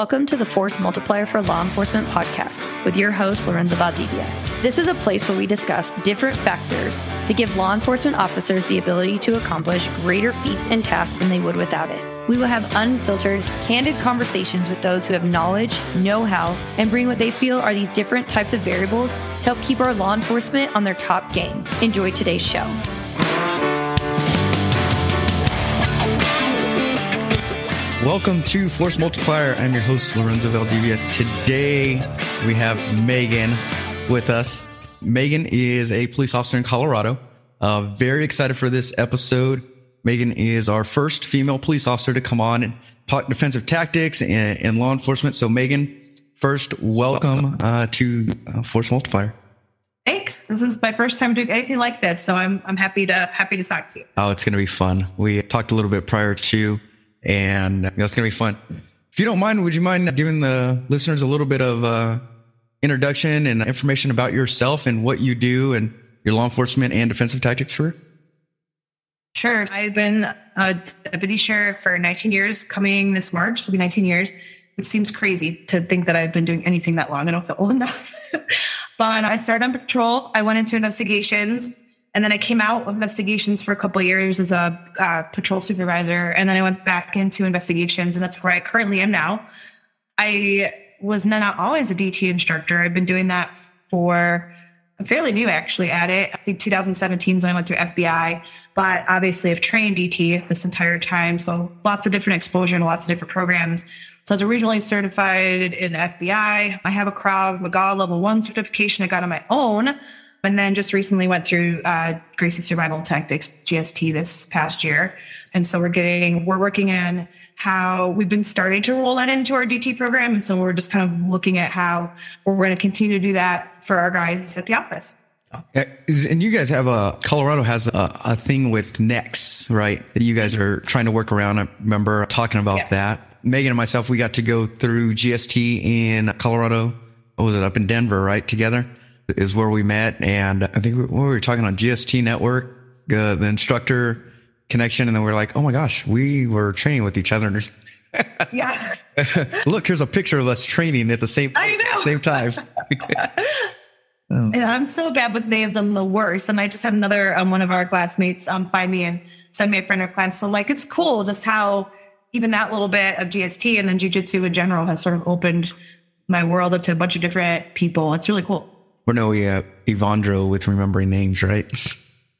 Welcome to the Force Multiplier for Law Enforcement podcast with your host, Lorenzo Valdivia. This is a place where we discuss different factors that give law enforcement officers the ability to accomplish greater feats and tasks than they would without it. We will have unfiltered, candid conversations with those who have knowledge, know how, and bring what they feel are these different types of variables to help keep our law enforcement on their top game. Enjoy today's show. Welcome to Force Multiplier. I'm your host, Lorenzo Valdivia. Today we have Megan with us. Megan is a police officer in Colorado. Uh, very excited for this episode. Megan is our first female police officer to come on and talk defensive tactics and, and law enforcement. So, Megan, first, welcome uh, to uh, Force Multiplier. Thanks. This is my first time doing anything like this, so I'm I'm happy to happy to talk to you. Oh, it's going to be fun. We talked a little bit prior to and you know, it's going to be fun. If you don't mind, would you mind giving the listeners a little bit of uh, introduction and information about yourself and what you do and your law enforcement and defensive tactics career? Sure. I've been a deputy sheriff for 19 years. Coming this March will be 19 years, which seems crazy to think that I've been doing anything that long. I don't feel old enough. but I started on patrol. I went into investigations and then I came out of investigations for a couple years as a uh, patrol supervisor. And then I went back into investigations, and that's where I currently am now. I was not always a DT instructor. I've been doing that for I'm fairly new actually at it. I think 2017 is when I went through FBI, but obviously I've trained DT this entire time. So lots of different exposure and lots of different programs. So I was originally certified in FBI. I have a Krav Maga level one certification I got on my own and then just recently went through uh, Gracie Survival Tactics GST this past year. And so we're getting, we're working on how we've been starting to roll that into our DT program. And so we're just kind of looking at how we're going to continue to do that for our guys at the office. And you guys have a Colorado has a, a thing with NEX, right? That you guys are trying to work around. I remember talking about yeah. that. Megan and myself, we got to go through GST in Colorado. What was it up in Denver, right? Together is where we met. And I think we, we were talking on GST network, uh, the instructor connection. And then we are like, oh my gosh, we were training with each other. yeah. Look, here's a picture of us training at the same, same time. oh. I'm so bad with names. I'm the worst. And I just had another, um, one of our classmates, um, find me and send me a friend request. So like, it's cool just how even that little bit of GST and then jujitsu in general has sort of opened my world up to a bunch of different people. It's really cool. We're no uh, Evandro with remembering names, right?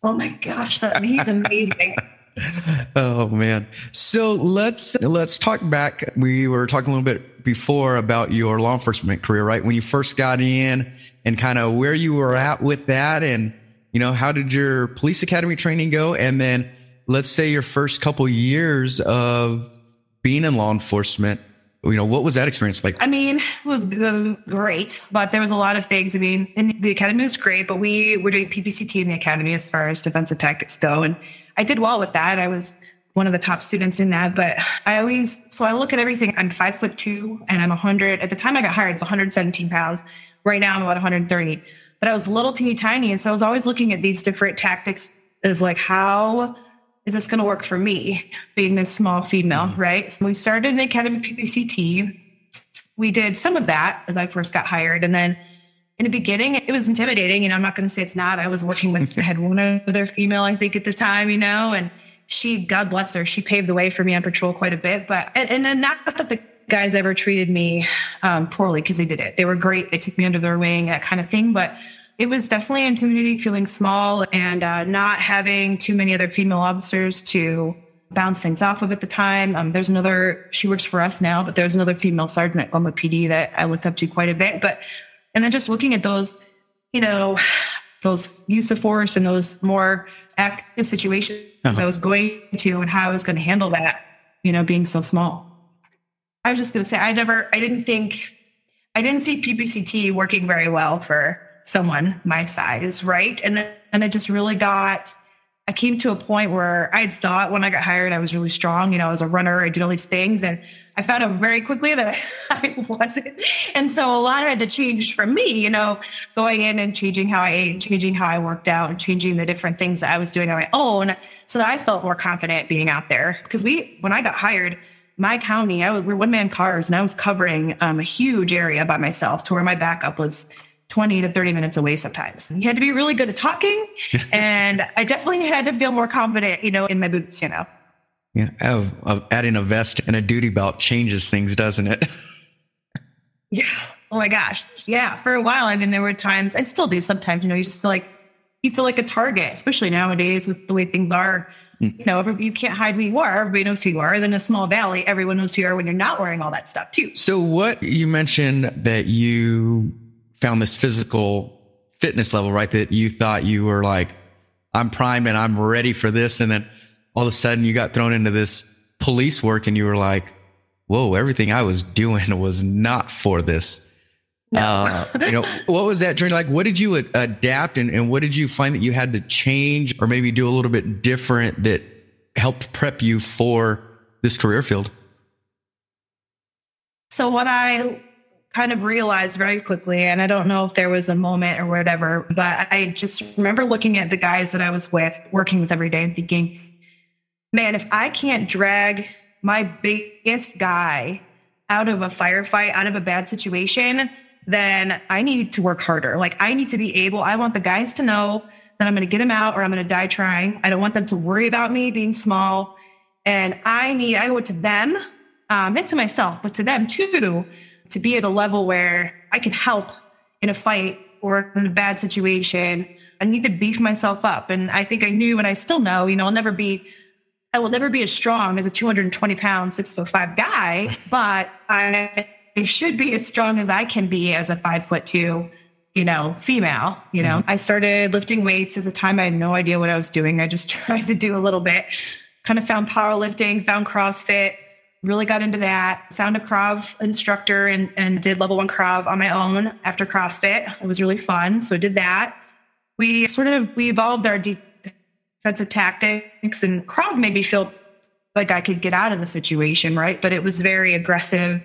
Oh my gosh, that, he's amazing. oh man. So let's let's talk back. We were talking a little bit before about your law enforcement career, right? When you first got in and kind of where you were at with that and you know, how did your police academy training go? And then let's say your first couple years of being in law enforcement, you know, what was that experience like? I mean, it was uh, great, but there was a lot of things. I mean, the academy was great, but we were doing PPCT in the academy as far as defensive tactics go. And I did well with that. I was one of the top students in that, but I always, so I look at everything. I'm five foot two and I'm 100. At the time I got hired, it's 117 pounds. Right now I'm about 130, but I was little teeny tiny. And so I was always looking at these different tactics as like, how is this going to work for me being this small female, mm-hmm. right? So we started in Academy PPCT. We did some of that as I first got hired. And then in the beginning, it was intimidating. You know, I'm not going to say it's not. I was working with, I had one other female, I think, at the time, you know, and she, God bless her, she paved the way for me on patrol quite a bit. But, and, and then not that the guys ever treated me um, poorly because they did it. They were great. They took me under their wing, that kind of thing. But it was definitely intimidating feeling small and uh, not having too many other female officers to bounce things off of at the time. Um, there's another, she works for us now, but there's another female sergeant at Glenwood PD that I looked up to quite a bit. But, and then just looking at those, you know, those use of force and those more active situations uh-huh. I was going to and how I was going to handle that, you know, being so small. I was just going to say, I never, I didn't think, I didn't see PPCT working very well for someone my size, right? And then and I just really got I came to a point where I thought when I got hired I was really strong, you know, as a runner, I did all these things and I found out very quickly that I wasn't. And so a lot had to change for me, you know, going in and changing how I ate, changing how I worked out, and changing the different things that I was doing on my own so that I felt more confident being out there. Because we, when I got hired, my county, I was, we're one man cars and I was covering um, a huge area by myself to where my backup was 20 to 30 minutes away sometimes. You had to be really good at talking. and I definitely had to feel more confident, you know, in my boots, you know. Yeah. Oh, uh, adding a vest and a duty belt changes things, doesn't it? yeah. Oh my gosh. Yeah. For a while, I mean, there were times, I still do sometimes, you know, you just feel like, you feel like a target, especially nowadays with the way things are. Mm. You know, you can't hide who you are. Everybody knows who you are. Then a small valley, everyone knows who you are when you're not wearing all that stuff too. So what you mentioned that you found this physical fitness level, right? That you thought you were like, I'm primed and I'm ready for this. And then all of a sudden you got thrown into this police work and you were like, whoa, everything I was doing was not for this. No. uh, you know, what was that journey like? What did you adapt and, and what did you find that you had to change or maybe do a little bit different that helped prep you for this career field? So what I kind of realized very quickly, and I don't know if there was a moment or whatever, but I just remember looking at the guys that I was with, working with every day and thinking, man, if I can't drag my biggest guy out of a firefight, out of a bad situation, then I need to work harder. Like I need to be able, I want the guys to know that I'm going to get them out or I'm going to die trying. I don't want them to worry about me being small. And I need, I owe it to them, um, and to myself, but to them too, to be at a level where I can help in a fight or in a bad situation. I need to beef myself up. And I think I knew and I still know, you know, I'll never be I will never be as strong as a 220 pound, six foot five guy, but I, should be as strong as I can be as a five foot two, you know, female. You know, mm-hmm. I started lifting weights at the time. I had no idea what I was doing. I just tried to do a little bit, kind of found powerlifting, found CrossFit, really got into that, found a Krav instructor and, and did level one Krav on my own after CrossFit. It was really fun. So did that. We sort of, we evolved our defensive tactics and Krav made me feel like I could get out of the situation, right? But it was very aggressive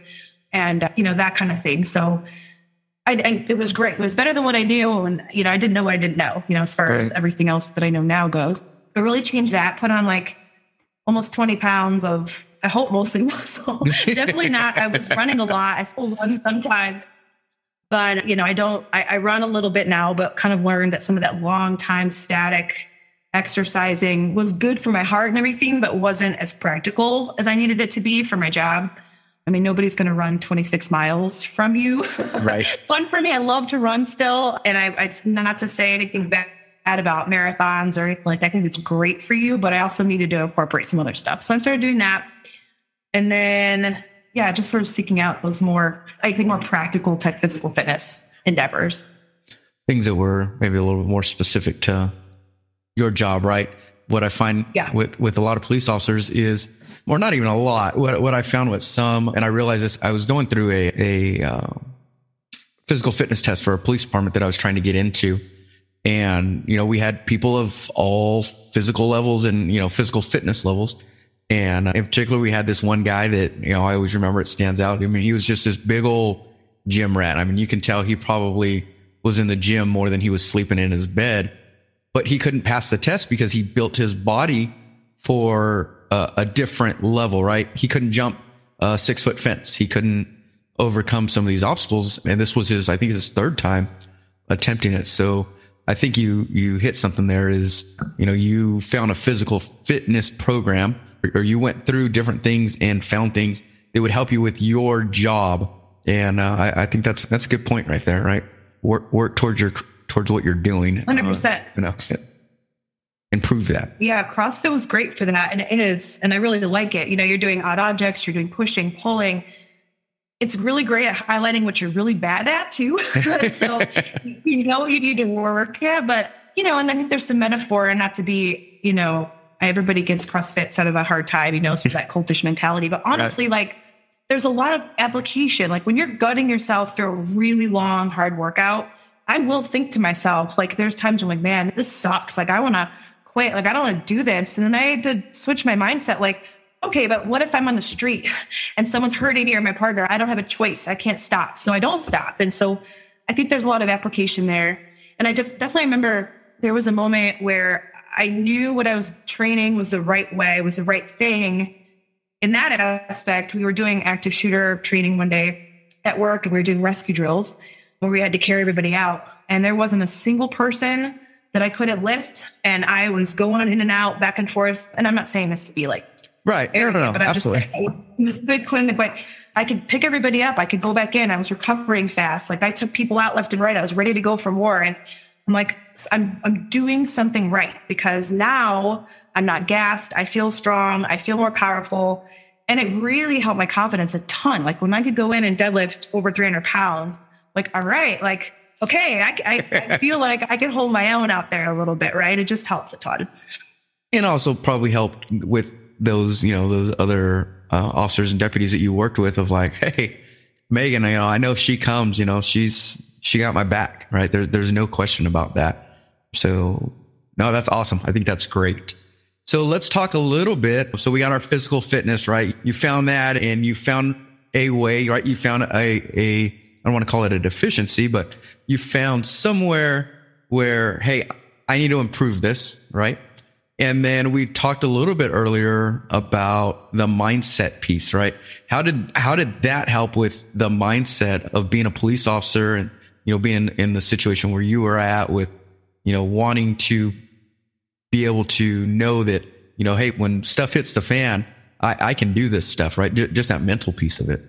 and, you know, that kind of thing. So I, I, it was great. It was better than what I knew. And, you know, I didn't know what I didn't know, you know, as far right. as everything else that I know now goes. But really changed that, put on like almost 20 pounds of, I hope mostly muscle. Definitely not. I was running a lot. I still run sometimes. But, you know, I don't, I, I run a little bit now, but kind of learned that some of that long time static exercising was good for my heart and everything, but wasn't as practical as I needed it to be for my job. I mean, nobody's going to run 26 miles from you. Right. Fun for me. I love to run still. And I, it's not to say anything bad about marathons or anything like that. I think it's great for you, but I also needed to incorporate some other stuff. So I started doing that. And then, yeah, just sort of seeking out those more, I think, more practical type physical fitness endeavors. Things that were maybe a little bit more specific to your job, right? What I find yeah. with, with a lot of police officers is, or not even a lot, what, what I found with some, and I realized this, I was going through a, a uh, physical fitness test for a police department that I was trying to get into. And, you know, we had people of all physical levels and, you know, physical fitness levels. And in particular, we had this one guy that, you know, I always remember it stands out. I mean, he was just this big old gym rat. I mean, you can tell he probably was in the gym more than he was sleeping in his bed but he couldn't pass the test because he built his body for a, a different level, right? He couldn't jump a six foot fence. He couldn't overcome some of these obstacles. And this was his, I think his third time attempting it. So I think you, you hit something there is, you know, you found a physical fitness program or you went through different things and found things that would help you with your job. And uh, I, I think that's, that's a good point right there, right? Work, work towards your towards what you're doing. 100%. Uh, you know, improve that. Yeah, CrossFit was great for that. And it is. And I really like it. You know, you're doing odd objects, you're doing pushing, pulling. It's really great at highlighting what you're really bad at too. so you know what you need to work at, but you know, and I think there's some metaphor and not to be, you know, everybody gets CrossFit out of a hard time, you know, it's that cultish mentality. But honestly, right. like there's a lot of application. Like when you're gutting yourself through a really long, hard workout, I will think to myself, like, there's times I'm like, man, this sucks. Like, I want to quit. Like, I don't want to do this. And then I had to switch my mindset. Like, okay, but what if I'm on the street and someone's hurting me or my partner? I don't have a choice. I can't stop. So I don't stop. And so I think there's a lot of application there. And I def- definitely remember there was a moment where I knew what I was training was the right way, was the right thing in that aspect, we were doing active shooter training one day at work and we were doing rescue drills where we had to carry everybody out. And there wasn't a single person that I couldn't lift. And I was going in and out, back and forth. And I'm not saying this to be like right. Arrogant, no, no, no. but I'm Absolutely. just saying a good clinic, but I could pick everybody up. I could go back in. I was recovering fast. Like I took people out left and right. I was ready to go for more. And I'm like, I'm, I'm doing something right because now I'm not gassed. I feel strong. I feel more powerful. And it really helped my confidence a ton. Like when I could go in and deadlift over 300 pounds, like, all right, like, okay, I, I, I feel like I can hold my own out there a little bit, right? It just helped a ton. And also probably helped with those, you know, those other uh, officers and deputies that you worked with of like, hey, Megan, you know, I know if she comes, you know, she's she got my back, right? There, there's no question about that. So, no, that's awesome. I think that's great. So let's talk a little bit. So we got our physical fitness, right? You found that and you found a way, right? You found a, a, I don't want to call it a deficiency, but you found somewhere where, hey, I need to improve this, right? And then we talked a little bit earlier about the mindset piece, right? How did, how did that help with the mindset of being a police officer and, you know, being in the situation where you were at with, you know, wanting to be able to know that, you know, hey, when stuff hits the fan, I, I can do this stuff, right? Just that mental piece of it.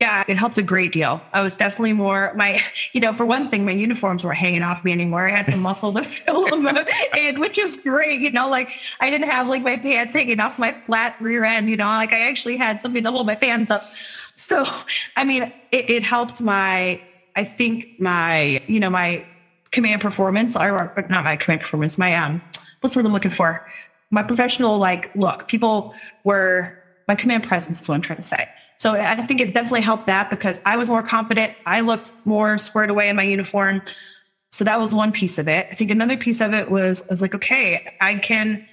Yeah, it helped a great deal. I was definitely more my, you know, for one thing, my uniforms weren't hanging off me anymore. I had some muscle to fill them in, which is great. You know, like I didn't have like my pants hanging off my flat rear end. You know, like I actually had something to hold my fans up. So, I mean, it, it helped my, I think my, you know, my command performance, or not my command performance, my um, what's the word I'm looking for? My professional like look. People were my command presence is what I'm trying to say. So I think it definitely helped that because I was more confident. I looked more squared away in my uniform. So that was one piece of it. I think another piece of it was I was like, okay, I can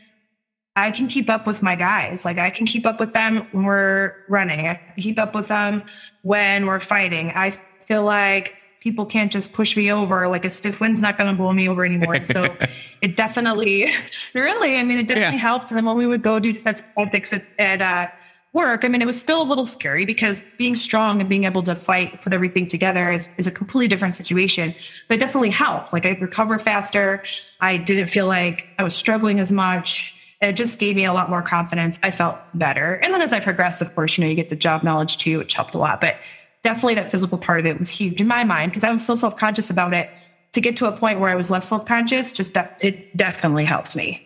I can keep up with my guys. Like I can keep up with them when we're running. I keep up with them when we're fighting. I feel like people can't just push me over. Like a stiff wind's not going to blow me over anymore. So it definitely, really, I mean, it definitely yeah. helped. And then when we would go do defensive tactics at, at uh, work, I mean, it was still a little scary because being strong and being able to fight, put everything together is, is a completely different situation. But it definitely helped. Like I recover faster. I didn't feel like I was struggling as much. It just gave me a lot more confidence. I felt better. And then as I progressed, of course, you know, you get the job knowledge too, which helped a lot. But definitely that physical part of it was huge in my mind because I was so self conscious about it. To get to a point where I was less self conscious, just de- it definitely helped me.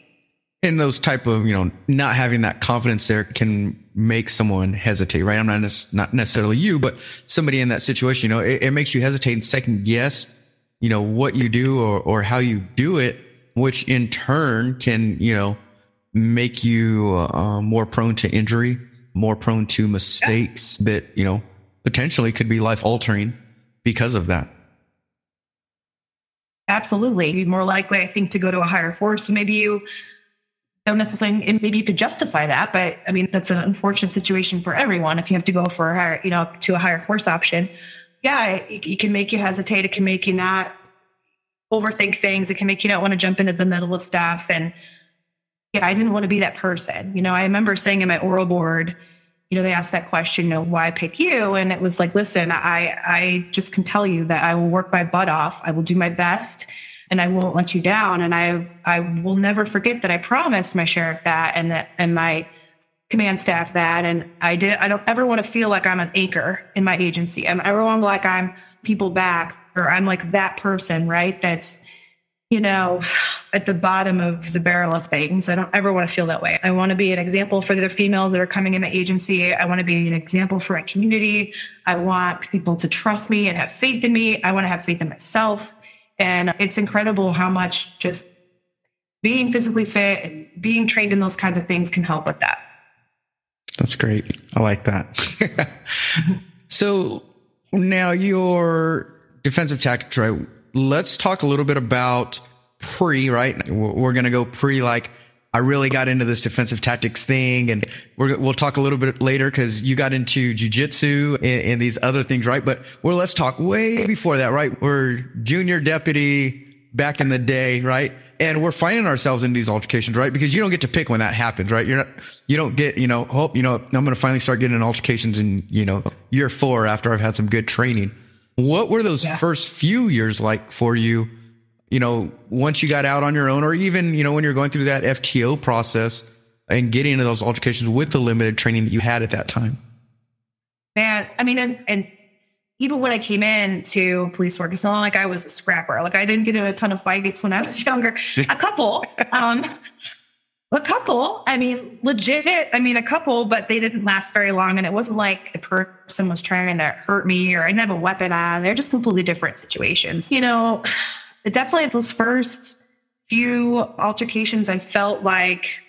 And those type of you know not having that confidence there can make someone hesitate, right? I'm not ne- not necessarily you, but somebody in that situation. You know, it, it makes you hesitate and second guess, you know, what you do or or how you do it, which in turn can you know make you uh, more prone to injury, more prone to mistakes yeah. that you know potentially could be life altering because of that. Absolutely. Be more likely, I think, to go to a higher force. Maybe you don't necessarily, maybe you could justify that, but I mean, that's an unfortunate situation for everyone. If you have to go for a higher, you know, to a higher force option, yeah, it, it can make you hesitate. It can make you not overthink things. It can make you not want to jump into the middle of stuff. And yeah, I didn't want to be that person. You know, I remember saying in my oral board, you know, they asked that question, you know, why pick you? And it was like, listen, I, I just can tell you that I will work my butt off. I will do my best and I won't let you down. And I, I will never forget that I promised my sheriff that and that, and my command staff that. And I did, I don't ever want to feel like I'm an anchor in my agency. I'm ever want like I'm people back or I'm like that person, right? That's, you know, at the bottom of the barrel of things. I don't ever want to feel that way. I want to be an example for the females that are coming in my agency. I want to be an example for my community. I want people to trust me and have faith in me. I want to have faith in myself. And it's incredible how much just being physically fit and being trained in those kinds of things can help with that. That's great. I like that. so now your defensive tactics, right? Let's talk a little bit about pre, right? We're going to go pre like, I really got into this defensive tactics thing, and we will talk a little bit later because you got into jujitsu and, and, these other things, right? But well, let's talk way before that, right? We're junior deputy back in the day, right? And we're finding ourselves in these altercations, right? Because you don't get to pick when that happens, right? You're not, you don't get, you know, hope, you know, I'm going to finally start getting in altercations in, you know, year four after I've had some good training. What were those yeah. first few years like for you? You know, once you got out on your own, or even, you know, when you're going through that FTO process and getting into those altercations with the limited training that you had at that time? Man, I mean, and, and even when I came in to police work, it's not like I was a scrapper. Like I didn't get in a ton of fights when I was younger. A couple, um, a couple. I mean, legit. I mean, a couple, but they didn't last very long. And it wasn't like the person was trying to hurt me or I didn't have a weapon on. They're just completely different situations. You know, definitely those first few altercations, I felt like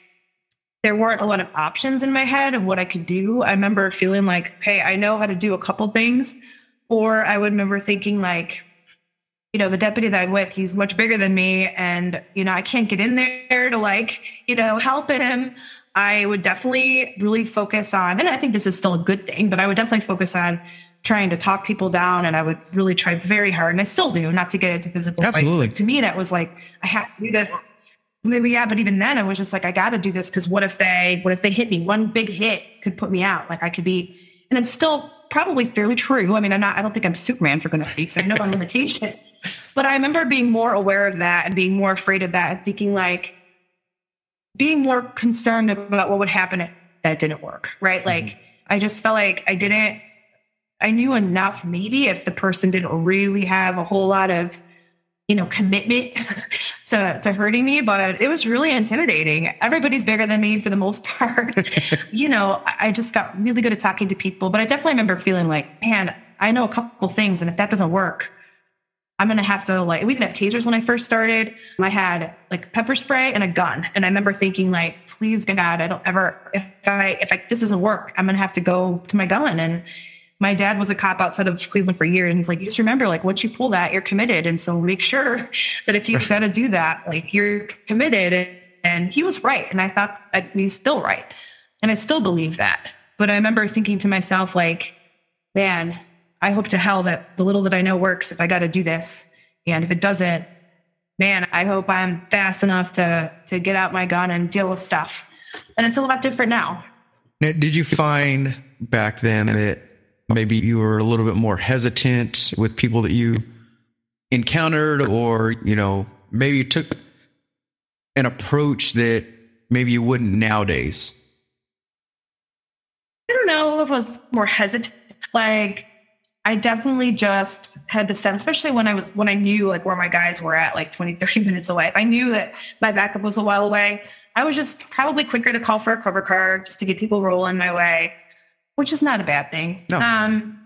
there weren't a lot of options in my head of what I could do. I remember feeling like, hey, I know how to do a couple things or I would remember thinking like, you know, the deputy that I'm with, he's much bigger than me. And, you know, I can't get in there to like, you know, help him. I would definitely really focus on, and I think this is still a good thing, but I would definitely focus on trying to talk people down. And I would really try very hard. And I still do, not to get into physical Absolutely. Fights. To me, that was like, I have to do this. Maybe, yeah, but even then I was just like, I got to do this because what if they, what if they hit me? One big hit could put me out. Like I could be, and it's still probably fairly true. I mean, I'm not, I don't think I'm Superman for goodness sakes. I know my limitation. But I remember being more aware of that and being more afraid of that and thinking like, being more concerned about what would happen if that didn't work, right? Mm-hmm. Like, I just felt like I didn't, I knew enough maybe if the person didn't really have a whole lot of you know, commitment to, to hurting me, but it was really intimidating. Everybody's bigger than me for the most part. you know, I just got really good at talking to people, but I definitely remember feeling like, man, I know a couple things. And if that doesn't work, I'm to have to like, we didn't have tasers when I first started. I had like pepper spray and a gun. And I remember thinking like, please God, I don't ever, if I, if I, this doesn't work, I'm to have to go to my gun. And my dad was a cop outside of Cleveland for years. And he's like, You just remember, like, once you pull that, you're committed. And so make sure that if you got to do that, like, you're committed. And he was right. And I thought he's still right. And I still believe that. But I remember thinking to myself, like, man, I hope to hell that the little that I know works if I got to do this. And if it doesn't, man, I hope I'm fast enough to to get out my gun and deal with stuff. And it's a lot different now. now did you find back then that maybe you were a little bit more hesitant with people that you encountered or you know maybe you took an approach that maybe you wouldn't nowadays i don't know if i was more hesitant like i definitely just had the sense especially when i was when i knew like where my guys were at like 20 30 minutes away i knew that my backup was a while away i was just probably quicker to call for a cover car just to get people rolling my way which is not a bad thing. No. Um,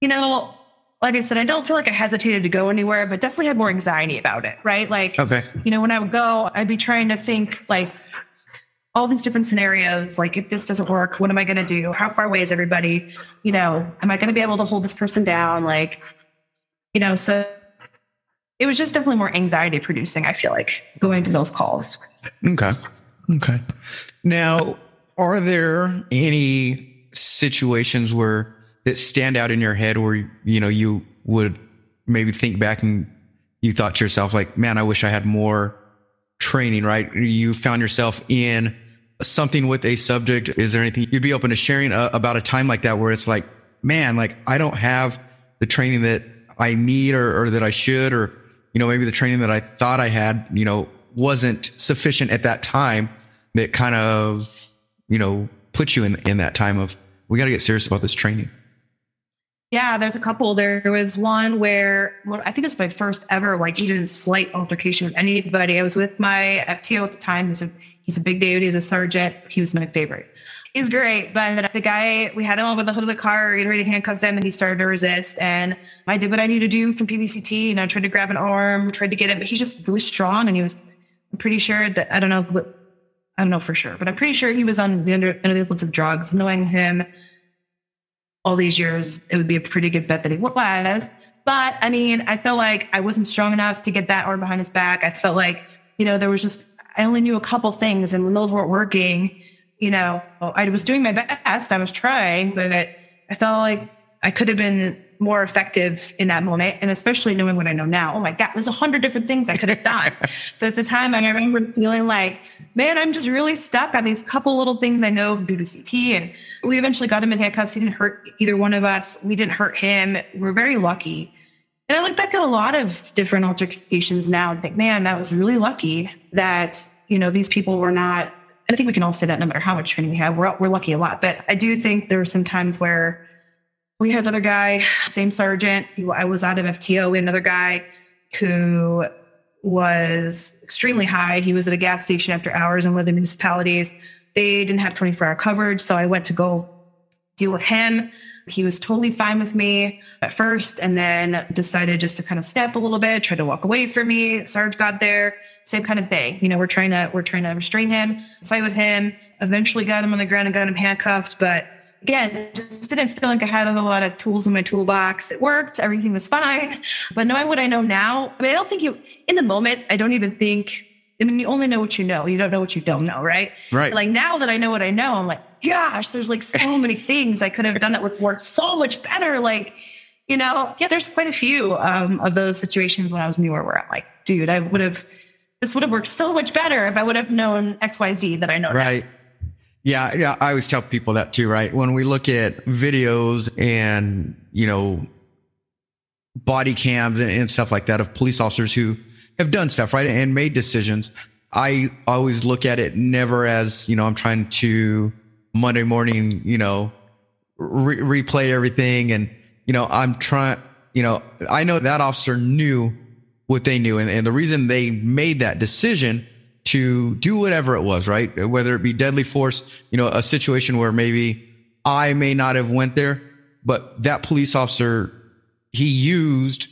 you know, like I said, I don't feel like I hesitated to go anywhere, but definitely had more anxiety about it, right? Like, okay. you know, when I would go, I'd be trying to think like all these different scenarios. Like, if this doesn't work, what am I going to do? How far away is everybody? You know, am I going to be able to hold this person down? Like, you know, so it was just definitely more anxiety producing, I feel like, going to those calls. Okay. Okay. Now, are there any situations where that stand out in your head where you know you would maybe think back and you thought to yourself like man i wish i had more training right you found yourself in something with a subject is there anything you'd be open to sharing a, uh, about a time like that where it's like man like i don't have the training that i need or, or that i should or you know maybe the training that i thought i had you know wasn't sufficient at that time that kind of you know put you in in that time of we got to get serious about this training. Yeah, there's a couple. There was one where well, I think it's my first ever, like even slight altercation with anybody. I was with my FTO at the time. He's a he's a big dude. He's a sergeant. He was my favorite. He's great, but the guy we had him over the hood of the car. He ready to handcuff him, and he started to resist. And I did what I needed to do from PPCT. And I tried to grab an arm, tried to get him, but he's just really strong. And he was, I'm pretty sure that I don't know what I don't know for sure, but I'm pretty sure he was on the under, under the influence of drugs. Knowing him all these years, it would be a pretty good bet that he was. But I mean, I felt like I wasn't strong enough to get that arm behind his back. I felt like, you know, there was just, I only knew a couple things. And when those weren't working, you know, I was doing my best. I was trying, but I felt like I could have been more effective in that moment. And especially knowing what I know now. Oh my God, there's a hundred different things I could have done. but at the time, I remember feeling like, man, I'm just really stuck on these couple little things I know of PPCT. And we eventually got him in handcuffs. He didn't hurt either one of us. We didn't hurt him. We're very lucky. And I look back at a lot of different altercations now and think, man, that was really lucky that, you know, these people were not, I think we can all say that no matter how much training we have, we're, we're lucky a lot. But I do think there were some times where we had another guy, same sergeant. I was out of FTO. We had another guy who was extremely high. He was at a gas station after hours in one of the municipalities. They didn't have 24 hour coverage. So I went to go deal with him. He was totally fine with me at first and then decided just to kind of step a little bit, try to walk away from me. Sarge got there, same kind of thing. You know, we're trying to, we're trying to restrain him, fight with him, eventually got him on the ground and got him handcuffed. But again, just didn't feel like I had a lot of tools in my toolbox. It worked. Everything was fine. But knowing what I know now, I mean, I don't think you, in the moment, I don't even think, I mean, you only know what you know. You don't know what you don't know, right? Right. Like now that I know what I know, I'm like, gosh, there's like so many things I could have done that would work so much better. Like, you know, yeah, there's quite a few um, of those situations when I was newer where I'm like, dude, I would have, this would have worked so much better if I would have known X, Y, Z that I know. Right. Now. Yeah, yeah. I always tell people that too, right? When we look at videos and, you know, body cams and, and, stuff like that of police officers who have done stuff, right? And made decisions. I always look at it never as, you know, I'm trying to Monday morning, you know, re- replay everything. And, you know, I'm trying, you know, I know that officer knew what they knew. And, and the reason they made that decision to do whatever it was, right? Whether it be deadly force, you know, a situation where maybe I may not have went there, but that police officer, he used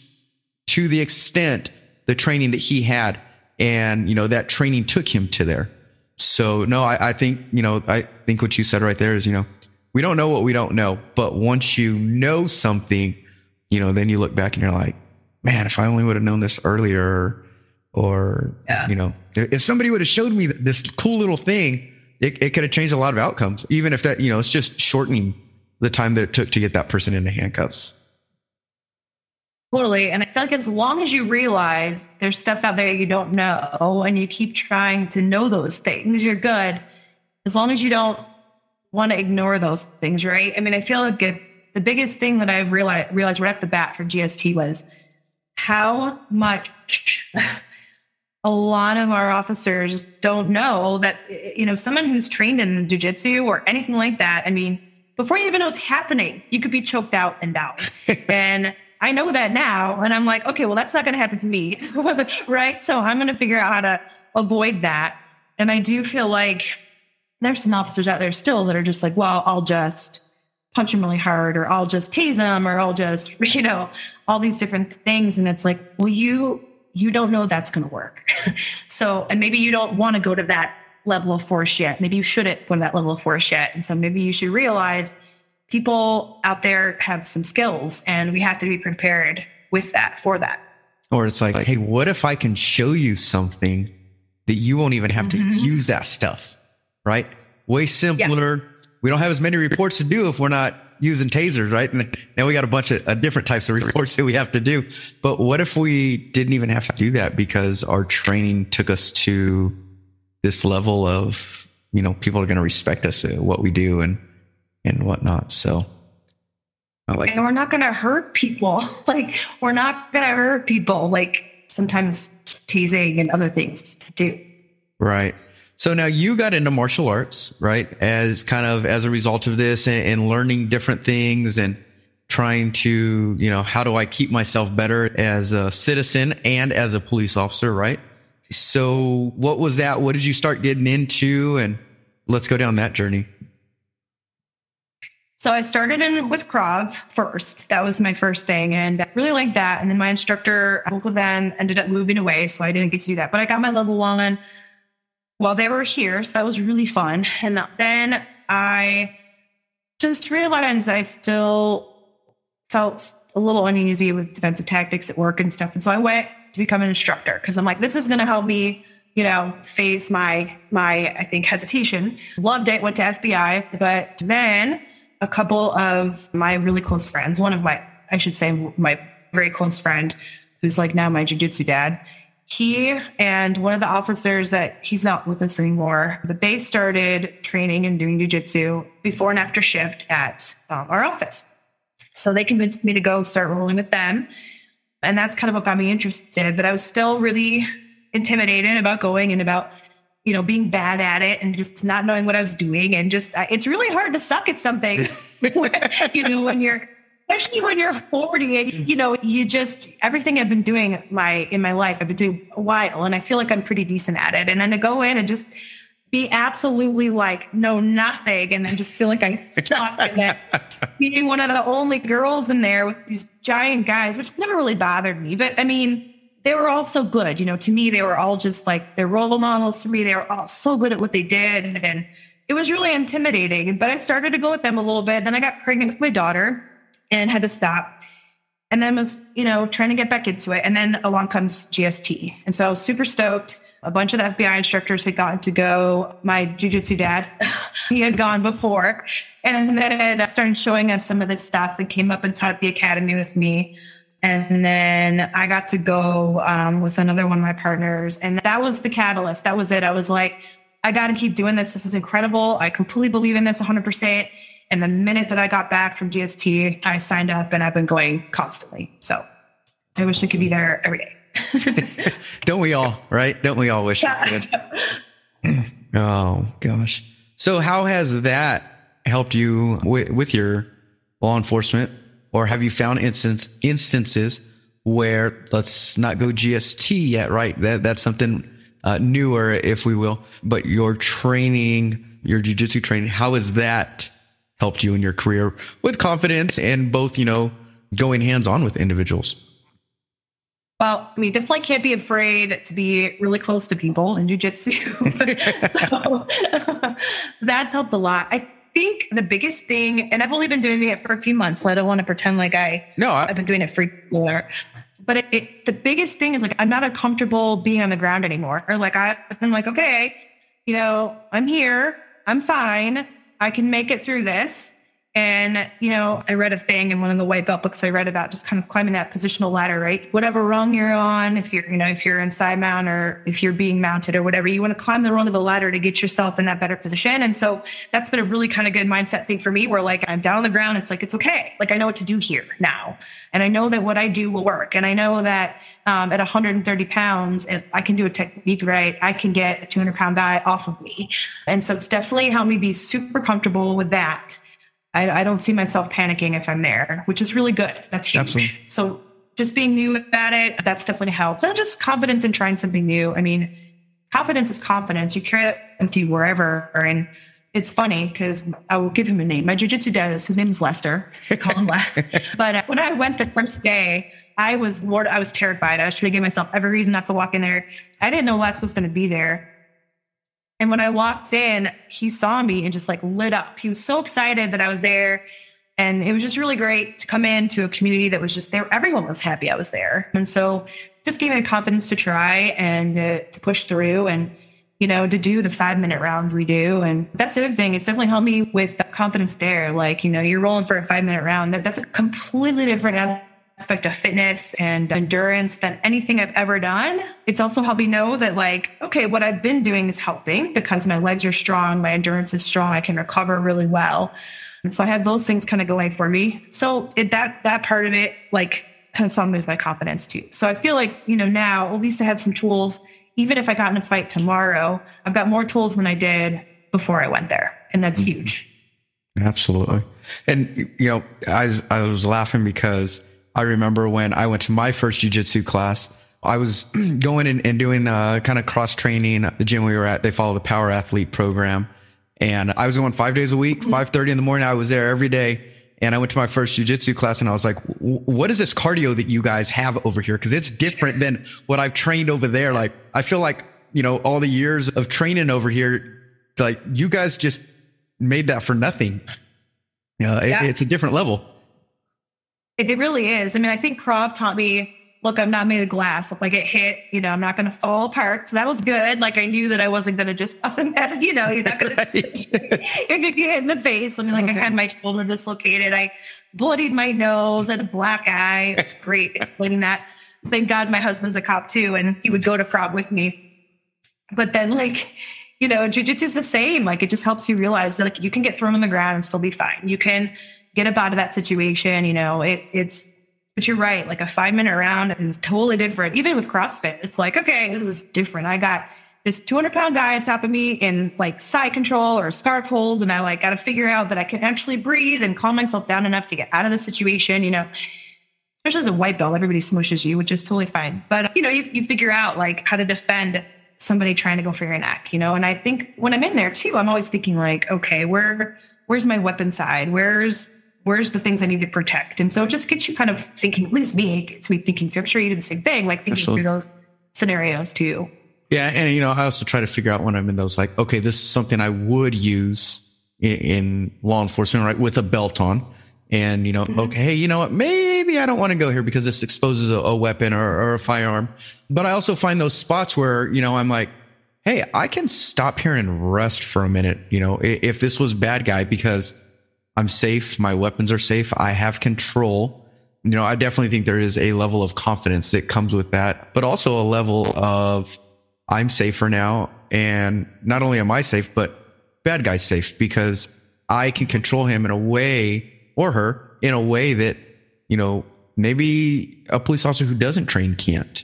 to the extent the training that he had. And, you know, that training took him to there. So no, I, I think, you know, I think what you said right there is, you know, we don't know what we don't know, but once you know something, you know, then you look back and you're like, man, if I only would have known this earlier, or yeah. you know if somebody would have showed me this cool little thing it, it could have changed a lot of outcomes even if that you know it's just shortening the time that it took to get that person into handcuffs totally. And i feel like as long as you realize there's stuff out there you don't know and you keep trying to know those things you're good. As long as you don't want to ignore those things right? I mean i feel like it, the biggest thing that i realized realized right off the bat for gst was how much a lot of our officers don't know that, you know, someone who's trained in jujitsu or anything like that, I mean, before you even know what's happening, you could be choked out and down. and I know that now. And I'm like, okay, well, that's not going to happen to me. right. So I'm going to figure out how to avoid that. And I do feel like there's some officers out there still that are just like, well, I'll just punch him really hard or I'll just tase him or I'll just, you know, all these different things. And it's like, well, you you don't know that's going to work. so, and maybe you don't want to go to that level of force yet. Maybe you shouldn't go to that level of force yet. And so maybe you should realize people out there have some skills and we have to be prepared with that for that. Or it's like, hey, what if I can show you something that you won't even have mm-hmm. to use that stuff? Right? Way simpler. Yeah. We don't have as many reports to do if we're not using tasers, right? And now we got a bunch of uh, different types of reports that we have to do. But what if we didn't even have to do that because our training took us to this level of, you know, people are going to respect us, uh, what we do and, and whatnot. So. Like, and we're not going to hurt people. Like, we're not going to hurt people. Like, sometimes tasing and other things do. Right. So now you got into martial arts, right? As kind of as a result of this and, and, learning different things and trying to, you know, how do I keep myself better as a citizen and as a police officer, right? So what was that? What did you start getting into? And let's go down that journey. So I started in with Krav first. That was my first thing and I really liked that. And then my instructor, of them ended up moving away. So I didn't get to do that, but I got my level one while they were here. So that was really fun. And then I just realized I still felt a little uneasy with defensive tactics at work and stuff. And so I went to become an instructor because I'm like, this is going to help me, you know, face my, my, I think, hesitation. Loved it, went to FBI. But then a couple of my really close friends, one of my, I should say, my very close friend, who's like now my jujitsu dad. He and one of the officers that he's not with us anymore, but they started training and doing jujitsu before and after shift at um, our office. So they convinced me to go start rolling with them. And that's kind of what got me interested. But I was still really intimidated about going and about, you know, being bad at it and just not knowing what I was doing. And just, it's really hard to suck at something, when, you know, when you're, especially when you're 40 and, you know, you just, everything I've been doing my, in my life, I've been doing a while and I feel like I'm pretty decent at it. And then to go in and just, be absolutely like know nothing and then just feel like I suck and being one of the only girls in there with these giant guys, which never really bothered me. But I mean, they were all so good. You know, to me, they were all just like they're role models for me. They were all so good at what they did. And it was really intimidating. But I started to go with them a little bit. Then I got pregnant with my daughter and had to stop. And then was, you know, trying to get back into it. And then along comes GST. And so super stoked a bunch of the FBI instructors had gotten to go. My jujitsu dad, he had gone before. And then started showing us some of this stuff and came up and taught the academy with me. And then I got to go um, with another one of my partners. And that was the catalyst. That was it. I was like, I got to keep doing this. This is incredible. I completely believe in this 100%. And the minute that I got back from GST, I signed up and I've been going constantly. So I wish I could be there every day. Don't we all, right? Don't we all wish? oh gosh. So how has that helped you with, with your law enforcement, or have you found instance, instances where let's not go GST yet, right? That that's something uh, newer, if we will. But your training, your jujitsu training, how has that helped you in your career with confidence and both, you know, going hands on with individuals? Well, I mean, definitely can't be afraid to be really close to people in jujitsu. so that's helped a lot. I think the biggest thing, and I've only been doing it for a few months, so I don't want to pretend like I no, I, have been doing it for more. But it, it, the biggest thing is like I'm not a comfortable being on the ground anymore. Or like I, I'm like, okay, you know, I'm here, I'm fine, I can make it through this. And, you know, I read a thing in one of the white belt books I read about just kind of climbing that positional ladder, right? Whatever rung you're on, if you're, you know, if you're in side mount or if you're being mounted or whatever, you want to climb the rung of the ladder to get yourself in that better position. And so that's been a really kind of good mindset thing for me where like I'm down on the ground. It's like, it's okay. Like I know what to do here now. And I know that what I do will work. And I know that um, at 130 pounds, if I can do a technique right, I can get a 200 pound guy off of me. And so it's definitely helped me be super comfortable with that. I, I, don't see myself panicking if I'm there, which is really good. That's huge. Absolutely. So just being new at it, that's definitely helped. And just confidence in trying something new. I mean, confidence is confidence. You carry it with you wherever. And it's funny because I will give him a name. My jujitsu dad is his name is Lester. I call him Les. but uh, when I went the first day, I was Lord, I was terrified. I was trying to give myself every reason not to walk in there. I didn't know Les was going to be there. And when I walked in, he saw me and just like lit up. He was so excited that I was there. And it was just really great to come into a community that was just there. Everyone was happy I was there. And so just gave me the confidence to try and uh, to push through and, you know, to do the five minute rounds we do. And that's the other thing. It's definitely helped me with the confidence there. Like, you know, you're rolling for a five minute round. That's a completely different aspect of fitness and endurance than anything I've ever done. It's also helped me know that like, okay, what I've been doing is helping because my legs are strong, my endurance is strong, I can recover really well. And so I have those things kind of going for me. So it, that that part of it like has helped with my confidence too. So I feel like, you know, now at least I have some tools. Even if I got in a fight tomorrow, I've got more tools than I did before I went there. And that's mm-hmm. huge. Absolutely. And, you know, I was, I was laughing because I remember when I went to my first jujitsu class, I was going and, doing uh, kind of cross training. The gym we were at, they follow the power athlete program. And I was going five days a week, 5.30 in the morning. I was there every day. And I went to my first jujitsu class and I was like, what is this cardio that you guys have over here? Cause it's different than what I've trained over there. Like, I feel like, you know, all the years of training over here, like you guys just made that for nothing. You know, yeah. it, it's a different level. It, really is. I mean, I think Krav taught me look, I'm not made of glass. If I get hit, you know, I'm not going to fall apart. So that was good. Like I knew that I wasn't going to just, you know, you're not going right. to, you're going to get hit in the face. I mean, like okay. I had my shoulder dislocated. I bloodied my nose and a black eye. It's great explaining that. Thank God my husband's a cop too. And he would go to frog with me. But then like, you know, jujitsu is the same. Like it just helps you realize that like you can get thrown on the ground and still be fine. You can get up out of that situation. You know, it, it's, but you're right. Like a five minute round is totally different. Even with CrossFit, it's like, okay, this is different. I got this 200 pound guy on top of me in like side control or scarf hold. And I like got to figure out that I can actually breathe and calm myself down enough to get out of the situation, you know, especially as a white belt, everybody smushes you, which is totally fine. But, you know, you, you figure out like how to defend somebody trying to go for your neck, you know? And I think when I'm in there too, I'm always thinking like, okay, where, where's my weapon side? Where's, where's the things I need to protect? And so it just gets you kind of thinking, at least me, it gets me thinking through. I'm sure you do the same thing, like thinking Absolutely. through those scenarios too. Yeah. And, you know, I also try to figure out when I'm in those, like, okay, this is something I would use in, in law enforcement, right? With a belt on. And, you know, mm-hmm. okay, hey, you know what? Maybe I don't want to go here because this exposes a, a weapon or, or a firearm. But I also find those spots where, you know, I'm like, hey, I can stop here and rest for a minute. You know, if this was bad guy because I'm safe. My weapons are safe. I have control. You know, I definitely think there is a level of confidence that comes with that, but also a level of I'm safer now. And not only am I safe, but bad guy's safe because I can control him in a way or her in a way that, you know, maybe a police officer who doesn't train can't.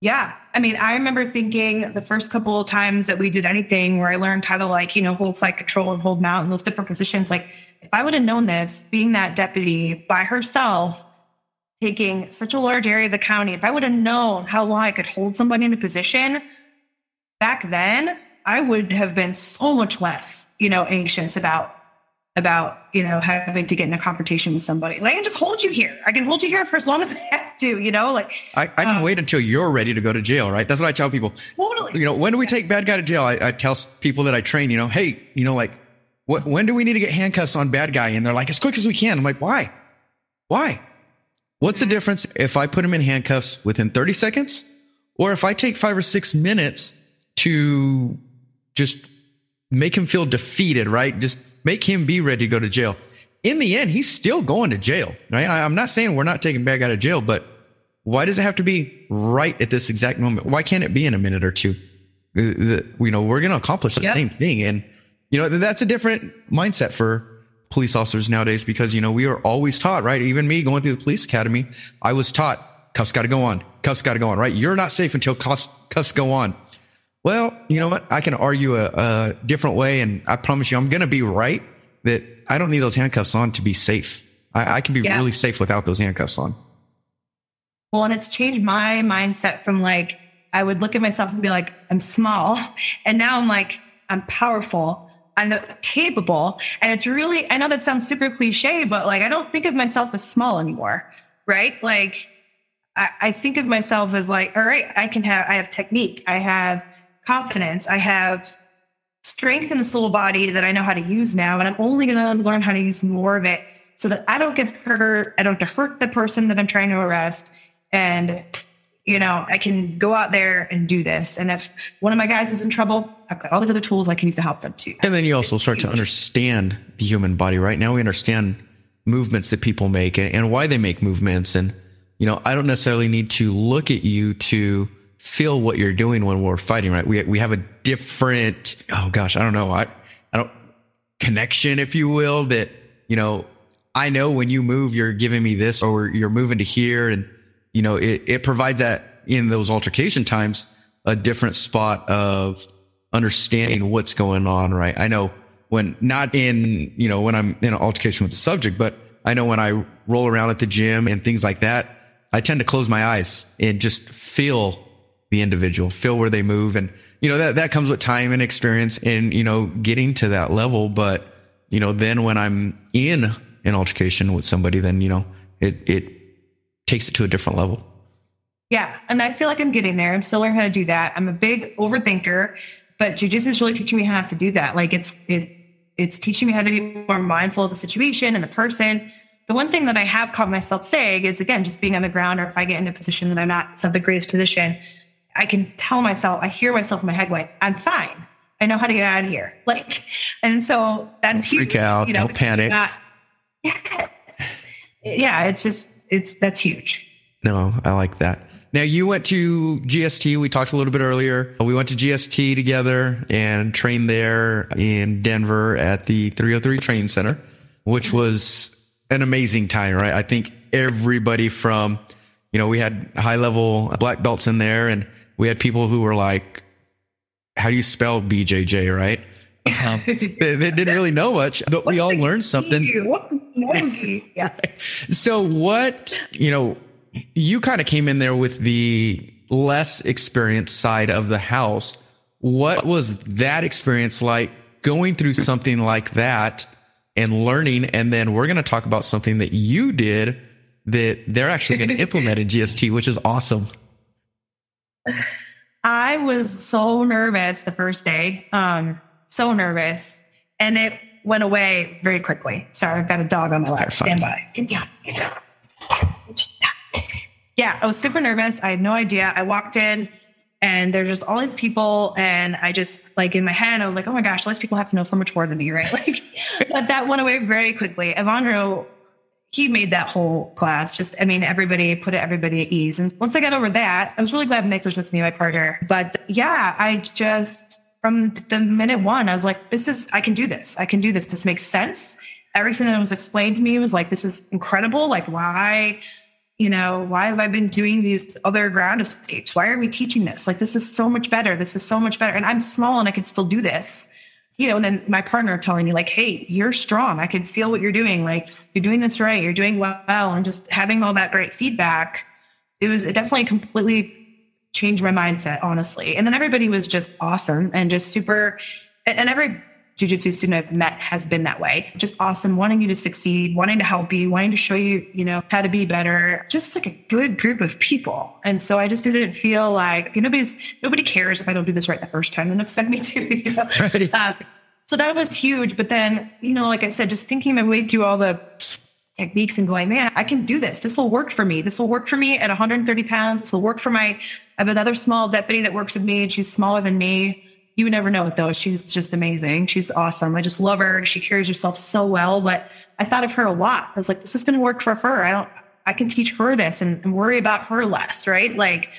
Yeah. I mean, I remember thinking the first couple of times that we did anything where I learned how to like, you know, hold side control and hold mount in those different positions. Like if I would have known this, being that deputy by herself, taking such a large area of the county, if I would have known how long I could hold somebody in a position back then, I would have been so much less, you know, anxious about about you know having to get in a confrontation with somebody. Like I can just hold you here. I can hold you here for as long as I have to. You know, like I, I can um, wait until you're ready to go to jail. Right? That's what I tell people. Totally. You know, when do we yeah. take bad guy to jail? I, I, tell people that I train. You know, hey, you know, like what, when do we need to get handcuffs on bad guy? And they're like, as quick as we can. I'm like, why? Why? What's the difference if I put him in handcuffs within 30 seconds, or if I take five or six minutes to just make him feel defeated? Right? Just make him be ready to go to jail. In the end, he's still going to jail, right? I, am not saying we're not taking back out of jail, but why does it have to be right at this exact moment? Why can't it be in a minute or two? You know, we're going to accomplish the yep. same thing. And, you know, that's a different mindset for police officers nowadays because, you know, we are always taught, right? Even me going through the police academy, I was taught cuffs got to go on, cuffs got to go on, right? You're not safe until cuffs, cuffs go on. Well, you know what? I can argue a, a different way, and I promise you, I'm going to be right that I don't need those handcuffs on to be safe. I, I can be yeah. really safe without those handcuffs on. Well, and it's changed my mindset from like, I would look at myself and be like, I'm small. And now I'm like, I'm powerful. I'm capable. And it's really, I know that sounds super cliche, but like, I don't think of myself as small anymore. Right. Like, I, I think of myself as like, all right, I can have, I have technique. I have confidence. I have strength in this little body that I know how to use now. And I'm only going to learn how to use more of it so that I don't get hurt. I don't hurt the person that I'm trying to arrest. And, you know, I can go out there and do this. And if one of my guys is in trouble, I've got all these other tools I can use to help them too. And then you also start to understand the human body, right? Now we understand movements that people make and why they make movements. And, you know, I don't necessarily need to look at you to feel what you're doing when we're fighting, right? We we have a different, oh gosh, I don't know, I I don't connection, if you will, that you know, I know when you move, you're giving me this, or you're moving to here, and you know, it it provides that in those altercation times a different spot of understanding what's going on, right? I know when not in you know when I'm in an altercation with the subject, but I know when I roll around at the gym and things like that, I tend to close my eyes and just feel the individual, feel where they move. And, you know, that, that comes with time and experience and, you know, getting to that level. But, you know, then when I'm in an altercation with somebody, then, you know, it, it takes it to a different level. Yeah. And I feel like I'm getting there. I'm still learning how to do that. I'm a big overthinker, but jujitsu is really teaching me how to do that. Like it's, it, it's teaching me how to be more mindful of the situation and the person the one thing that I have caught myself saying is again, just being on the ground, or if I get in a position that I'm not, it's not the greatest position, I can tell myself, I hear myself in my head going, I'm fine. I know how to get out of here. Like, and so that's don't freak huge. out, You know, don't panic. not- yeah, it's just, it's, that's huge. No, I like that. Now you went to GST. We talked a little bit earlier. We went to GST together and trained there in Denver at the 303 Training Center, which was an amazing time, right? I think everybody from, you know, we had high level black belts in there and we had people who were like, how do you spell BJJ, right? Um, they, they didn't really know much, but we all learned something. yeah. So what, you know, you kind of came in there with the less experienced side of the house. What was that experience like going through something like that and learning? And then we're going to talk about something that you did that they're actually going to implement in GST, which is awesome. I was so nervous the first day, um, so nervous, and it went away very quickly. Sorry, I've got a dog on my lap. Stand by. Get down. Get down. Yeah, I was super nervous. I had no idea. I walked in and there's just all these people, and I just like in my head, I was like, oh my gosh, all these people have to know so much more than me, right? Like, but that went away very quickly. Evandro he made that whole class just i mean everybody put everybody at ease. And once i got over that i was really glad nick was with me my partner. But yeah i just from the minute one i was like this is i can do this. I can do this. This makes sense. Everything that was explained to me was like this is incredible. Like why you know why have i been doing these other ground escapes? Why are we teaching this? Like this is so much better. This is so much better. And i'm small and i can still do this you know, and then my partner telling me like, "Hey, you're strong. I can feel what you're doing. Like you're doing this right. You're doing well." And just having all that great feedback, it was it definitely completely changed my mindset, honestly. And then everybody was just awesome and just super. And, and every jujitsu student I've met has been that way. Just awesome, wanting you to succeed, wanting to help you, wanting to show you, you know, how to be better. Just like a good group of people. And so I just didn't feel like you know, nobody's nobody cares if I don't do this right the first time and expect me to. You know? Right. Uh, so that was huge. But then, you know, like I said, just thinking my way through all the techniques and going, man, I can do this. This will work for me. This will work for me at 130 pounds. This will work for my, I have another small deputy that works with me and she's smaller than me. You would never know it though. She's just amazing. She's awesome. I just love her. She carries herself so well. But I thought of her a lot. I was like, this is going to work for her. I don't, I can teach her this and, and worry about her less, right? Like,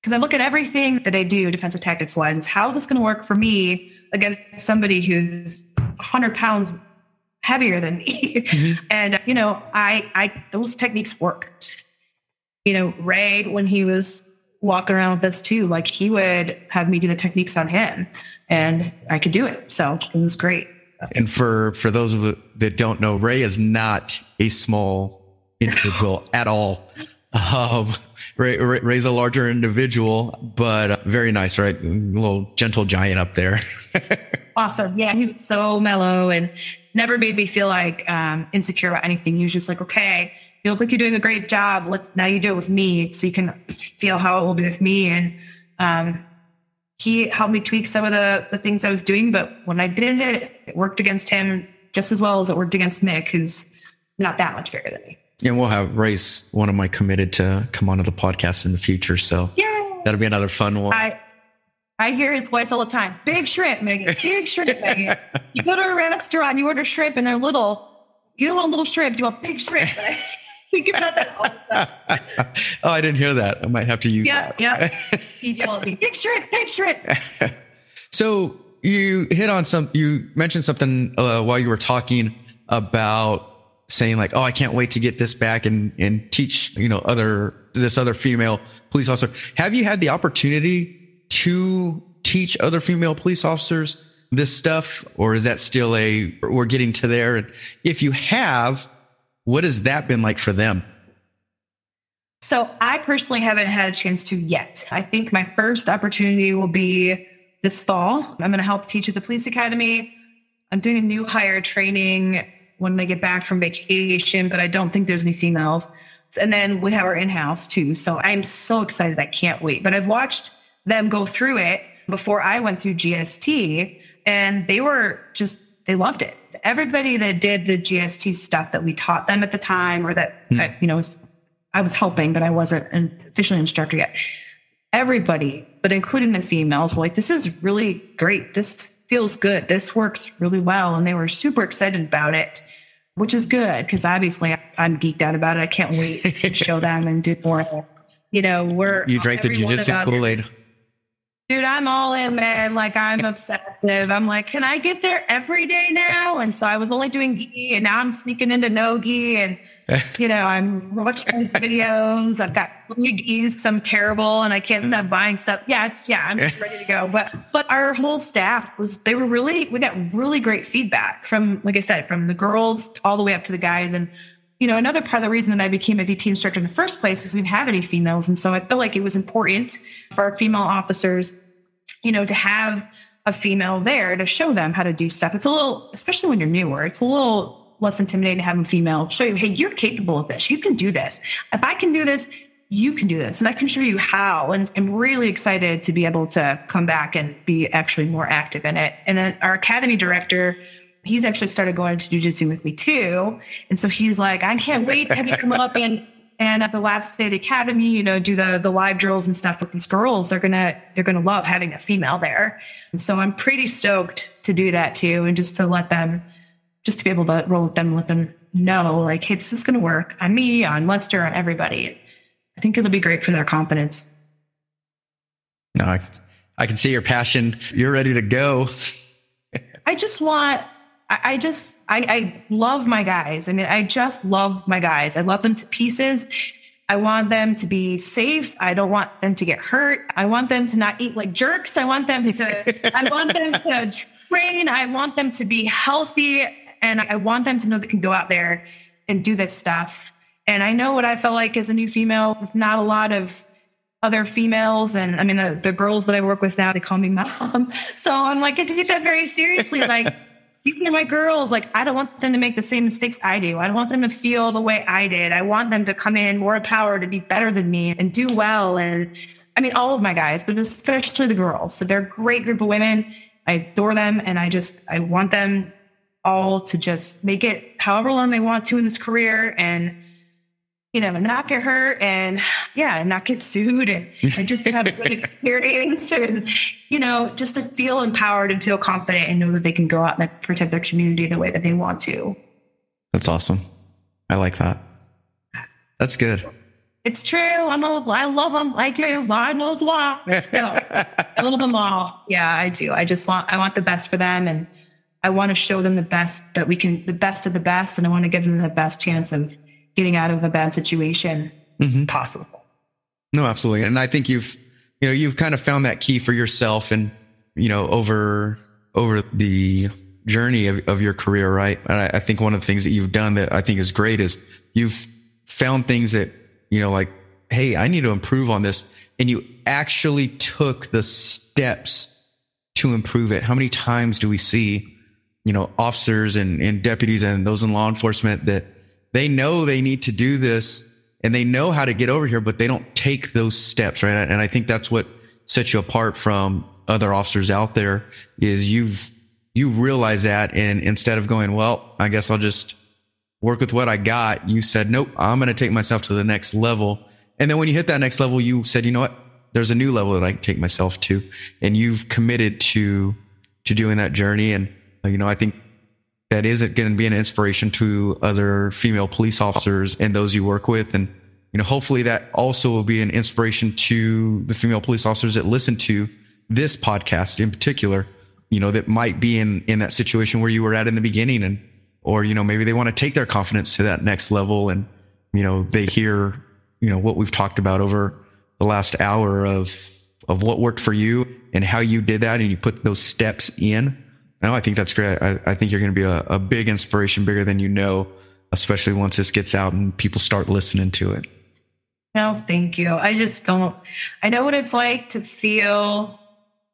because I look at everything that I do defensive tactics wise, how is this going to work for me against somebody who's 100 pounds heavier than me? Mm-hmm. And you know, I, I those techniques worked. You know, Ray when he was walking around with us too, like he would have me do the techniques on him, and I could do it. So it was great. And for for those of you that don't know, Ray is not a small individual at all. Um, Ray, Ray, Ray's a larger individual, but uh, very nice, right? A little gentle giant up there. Awesome. Yeah, he was so mellow and never made me feel like um, insecure about anything. He was just like, okay, you look like you're doing a great job. Let's now you do it with me, so you can feel how it will be with me. And um, he helped me tweak some of the the things I was doing. But when I did it, it worked against him just as well as it worked against Mick, who's not that much bigger than me. and we'll have Ray's one of my committed to come onto the podcast in the future. So Yeah. that'll be another fun one. I I hear his voice all the time. Big shrimp, Megan. Big shrimp, Megan. You go to a restaurant, you order shrimp, and they're little. You don't want little shrimp. You want big shrimp. Think about that all the time. oh, I didn't hear that. I might have to use Yeah, that. yeah. He'd yell at me, big shrimp, big shrimp. So you hit on some, you mentioned something uh, while you were talking about saying like, oh, I can't wait to get this back and, and teach, you know, other, this other female police officer. Have you had the opportunity to teach other female police officers this stuff? Or is that still a, we're getting to there? And if you have, what has that been like for them? So I personally haven't had a chance to yet. I think my first opportunity will be this fall. I'm going to help teach at the police academy. I'm doing a new hire training when I get back from vacation, but I don't think there's any females. And then we have our in-house too. So I'm so excited. I can't wait. But I've watched them go through it before I went through GST and they were just they loved it. Everybody that did the GST stuff that we taught them at the time, or that. Hmm. I, you know, was, I was helping, but I wasn't an officially instructor yet. Everybody, but including the females, were like, "This is really great. This feels good. This works really well," and they were super excited about it, which is good because obviously I'm geeked out about it. I can't wait to show them and do more. You know, we're You drank the every one of jujitsu Kool Aid. Dude, I'm all in, man. Like I'm obsessive. I'm like, can I get there every day now? And so I was only doing gi, and now I'm sneaking into no gi, and you know, I'm watching videos. I've got three gis because I'm terrible and I can't stop buying stuff. Yeah, it's yeah, I'm just ready to go. But but our whole staff was they were really we got really great feedback from like I said from the girls all the way up to the guys and. You know, another part of the reason that I became a DT instructor in the first place is we didn't have any females. And so I felt like it was important for our female officers you know, to have a female there to show them how to do stuff. It's a little, especially when you're newer, it's a little less intimidating to have a female show you, hey, you're capable of this. You can do this. If I can do this, you can do this. And I can show you how. And I'm really excited to be able to come back and be actually more active in it. And then our academy director, he's actually started going to jujitsu with me too. And so he's like, I can't wait to have you come up and and at the last day of the academy, you know, do the the live drills and stuff with these girls. They're gonna they're gonna love having a female there. And so I'm pretty stoked to do that too, and just to let them, just to be able to roll with them, let them know like, hey, this is gonna work on me, on Lester, on everybody. I think it'll be great for their confidence. No, I, I can see your passion. You're ready to go. I just want, I, just, I, I love my guys. I mean, I just love my guys. I love them to pieces. I want them to be safe. I don't want them to get hurt. I want them to not eat like jerks. I want them to, I want them to train. I want them to be healthy. And I want them to know they can go out there and do this stuff. And I know what I felt like as a new female with not a lot of other females. And I mean, the, the girls that I work with now, they call me mom. So I'm like, I take that very seriously. Like, you can my girls, like, I don't want them to make the same mistakes I do. I don't want them to feel the way I did. I want them to come in more empowered to be better than me and do well. And I mean, all of my guys, but especially the girls. So they're a great group of women. I adore them. And I just, I want them all to just make it however long they want to in this career and you know, not get hurt and yeah, and not get sued and, and just have a good experience and, you know, just to feel empowered and feel confident and know that they can go out and protect their community the way that they want to. That's awesome. I like that. That's good. It's true. I'm a, I love them. I do. I know law. No, I love them all. Yeah, I do. I just want, I want the best for them and I want to show them the best that we can, the best of the best. And I want to give them the best chance of getting out of a bad situation Mhm. possible. No, absolutely. And I think you've, you know, you've kind of found that key for yourself and, you know, over, over the journey of, of your career, right? And I, I think one of the things that you've done that I think is great is you've found things that, you know, like, Hey, I need to improve on this. And you actually took the steps to improve it. How many times do we see, you know, officers and, and deputies and those in law enforcement that they know they need to do this and they know how to get over here, but they don't take those steps, right? And I think that's what sets you apart from other officers out there is you've, you realize that. And instead of going, well, I guess I'll just work with what I got, you said, nope, I'm going to take myself to the next level. And then when you hit that next level, you said, you know what? There's a new level that I can take myself to. And you've committed to, to doing that journey. And, you know, I think that is it going to be an inspiration to other female police officers and those you work with. And, you know, hopefully that also will be an inspiration to the female police officers that listen to this podcast in particular, you know, that might be in, in that situation where you were at in the beginning and, or, you know, maybe they want to take their confidence to that next level and, you know, they hear, you know, what we've talked about over the last hour of, of what worked for you and how you did that and you put those steps in. No, I think that's great. I, I think you're going to be a, a big inspiration, bigger than you know, especially once this gets out and people start listening to it. No, thank you. I just don't, I know what it's like to feel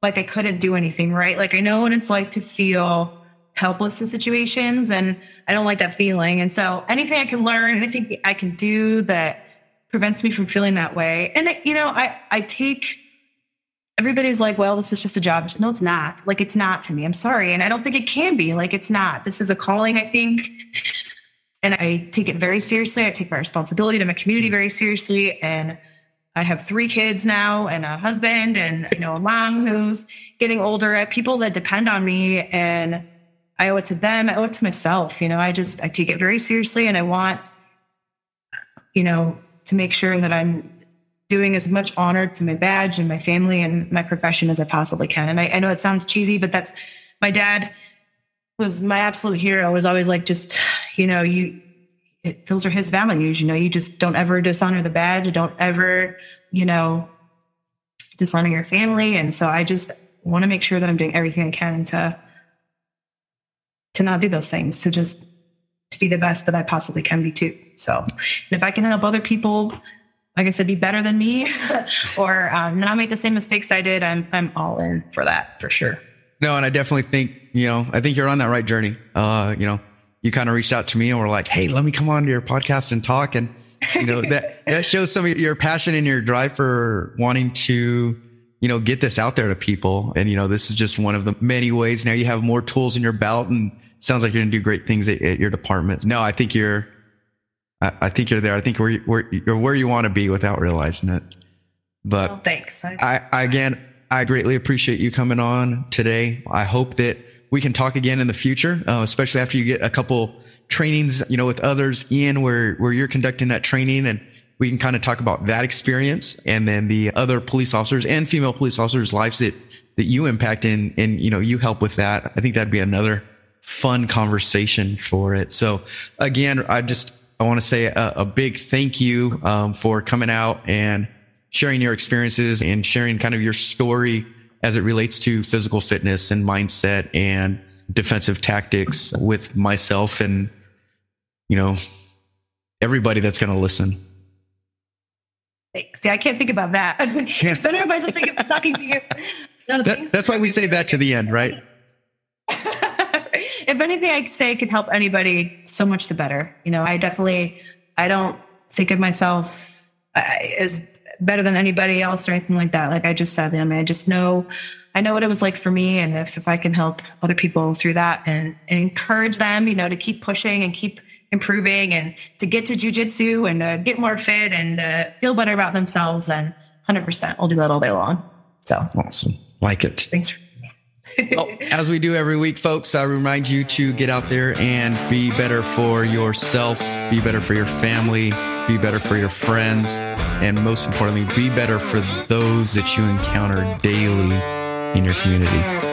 like I couldn't do anything, right? Like I know what it's like to feel helpless in situations and I don't like that feeling. And so anything I can learn, anything I can do that prevents me from feeling that way. And, you know, I, I take, everybody's like, well, this is just a job. No, it's not. Like, it's not to me. I'm sorry. And I don't think it can be. Like, it's not. This is a calling, I think. And I take it very seriously. I take my responsibility to my community very seriously. And I have three kids now and a husband and, you know, a mom who's getting older, I people that depend on me and I owe it to them. I owe it to myself. You know, I just, I take it very seriously and I want, you know, to make sure that I'm doing as much honor to my badge and my family and my profession as I possibly can. And I, I know it sounds cheesy, but that's my dad was my absolute hero. Was always like, just you know, you it, those are his values. You know, you just don't ever dishonor the badge. Don't ever, you know, dishonor your family. And so I just want to make sure that I'm doing everything I can to to not do those things. To just to be the best that I possibly can be too. So, and if I can help other people like I said, be better than me or um, not make the same mistakes I did, I'm, I'm all in for that for sure. No, and I definitely think, you know, I think you're on that right journey. Uh, you know, you kind of reached out to me and were like, Hey, let me come on to your podcast and talk. And, you know, that, that shows some of your passion and your drive for wanting to, you know, get this out there to people. And, you know, this is just one of the many ways now you have more tools in your belt and sounds like you're going to do great things at, at your departments. No, I think you're, I, I think you're there. I think where you, where you're where you want to be without realizing it. But well, thanks. I, I again, I greatly appreciate you coming on today. I hope that we can talk again in the future, uh, especially after you get a couple trainings, you know, with others, Ian, where where you're conducting that training, and we can kind of talk about that experience, and then the other police officers and female police officers' lives that that you impact and and you know you help with that. I think that'd be another fun conversation for it. So again, I just I want to say a, a big thank you um, for coming out and sharing your experiences and sharing kind of your story as it relates to physical fitness and mindset and defensive tactics with myself and you know everybody that's going to listen. Thanks. Yeah, I can't think about that. Better if I just think of talking to you. That, that's why we say that to the end, right? If anything I could say could help anybody, so much the better. You know, I definitely, I don't think of myself uh, as better than anybody else or anything like that. Like I just said, I mean, I just know, I know what it was like for me. And if, if I can help other people through that and, and encourage them, you know, to keep pushing and keep improving and to get to jujitsu and uh, get more fit and uh, feel better about themselves, then 100% I'll do that all day long. So awesome. Like it. Thanks. Well, as we do every week, folks, I remind you to get out there and be better for yourself, be better for your family, be better for your friends, and most importantly, be better for those that you encounter daily in your community.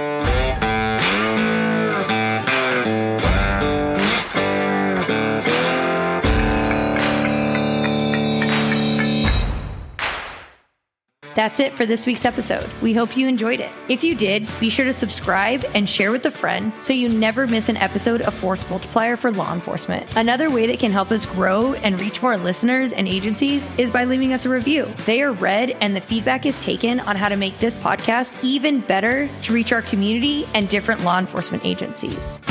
That's it for this week's episode. We hope you enjoyed it. If you did, be sure to subscribe and share with a friend so you never miss an episode of Force Multiplier for law enforcement. Another way that can help us grow and reach more listeners and agencies is by leaving us a review. They are read and the feedback is taken on how to make this podcast even better to reach our community and different law enforcement agencies.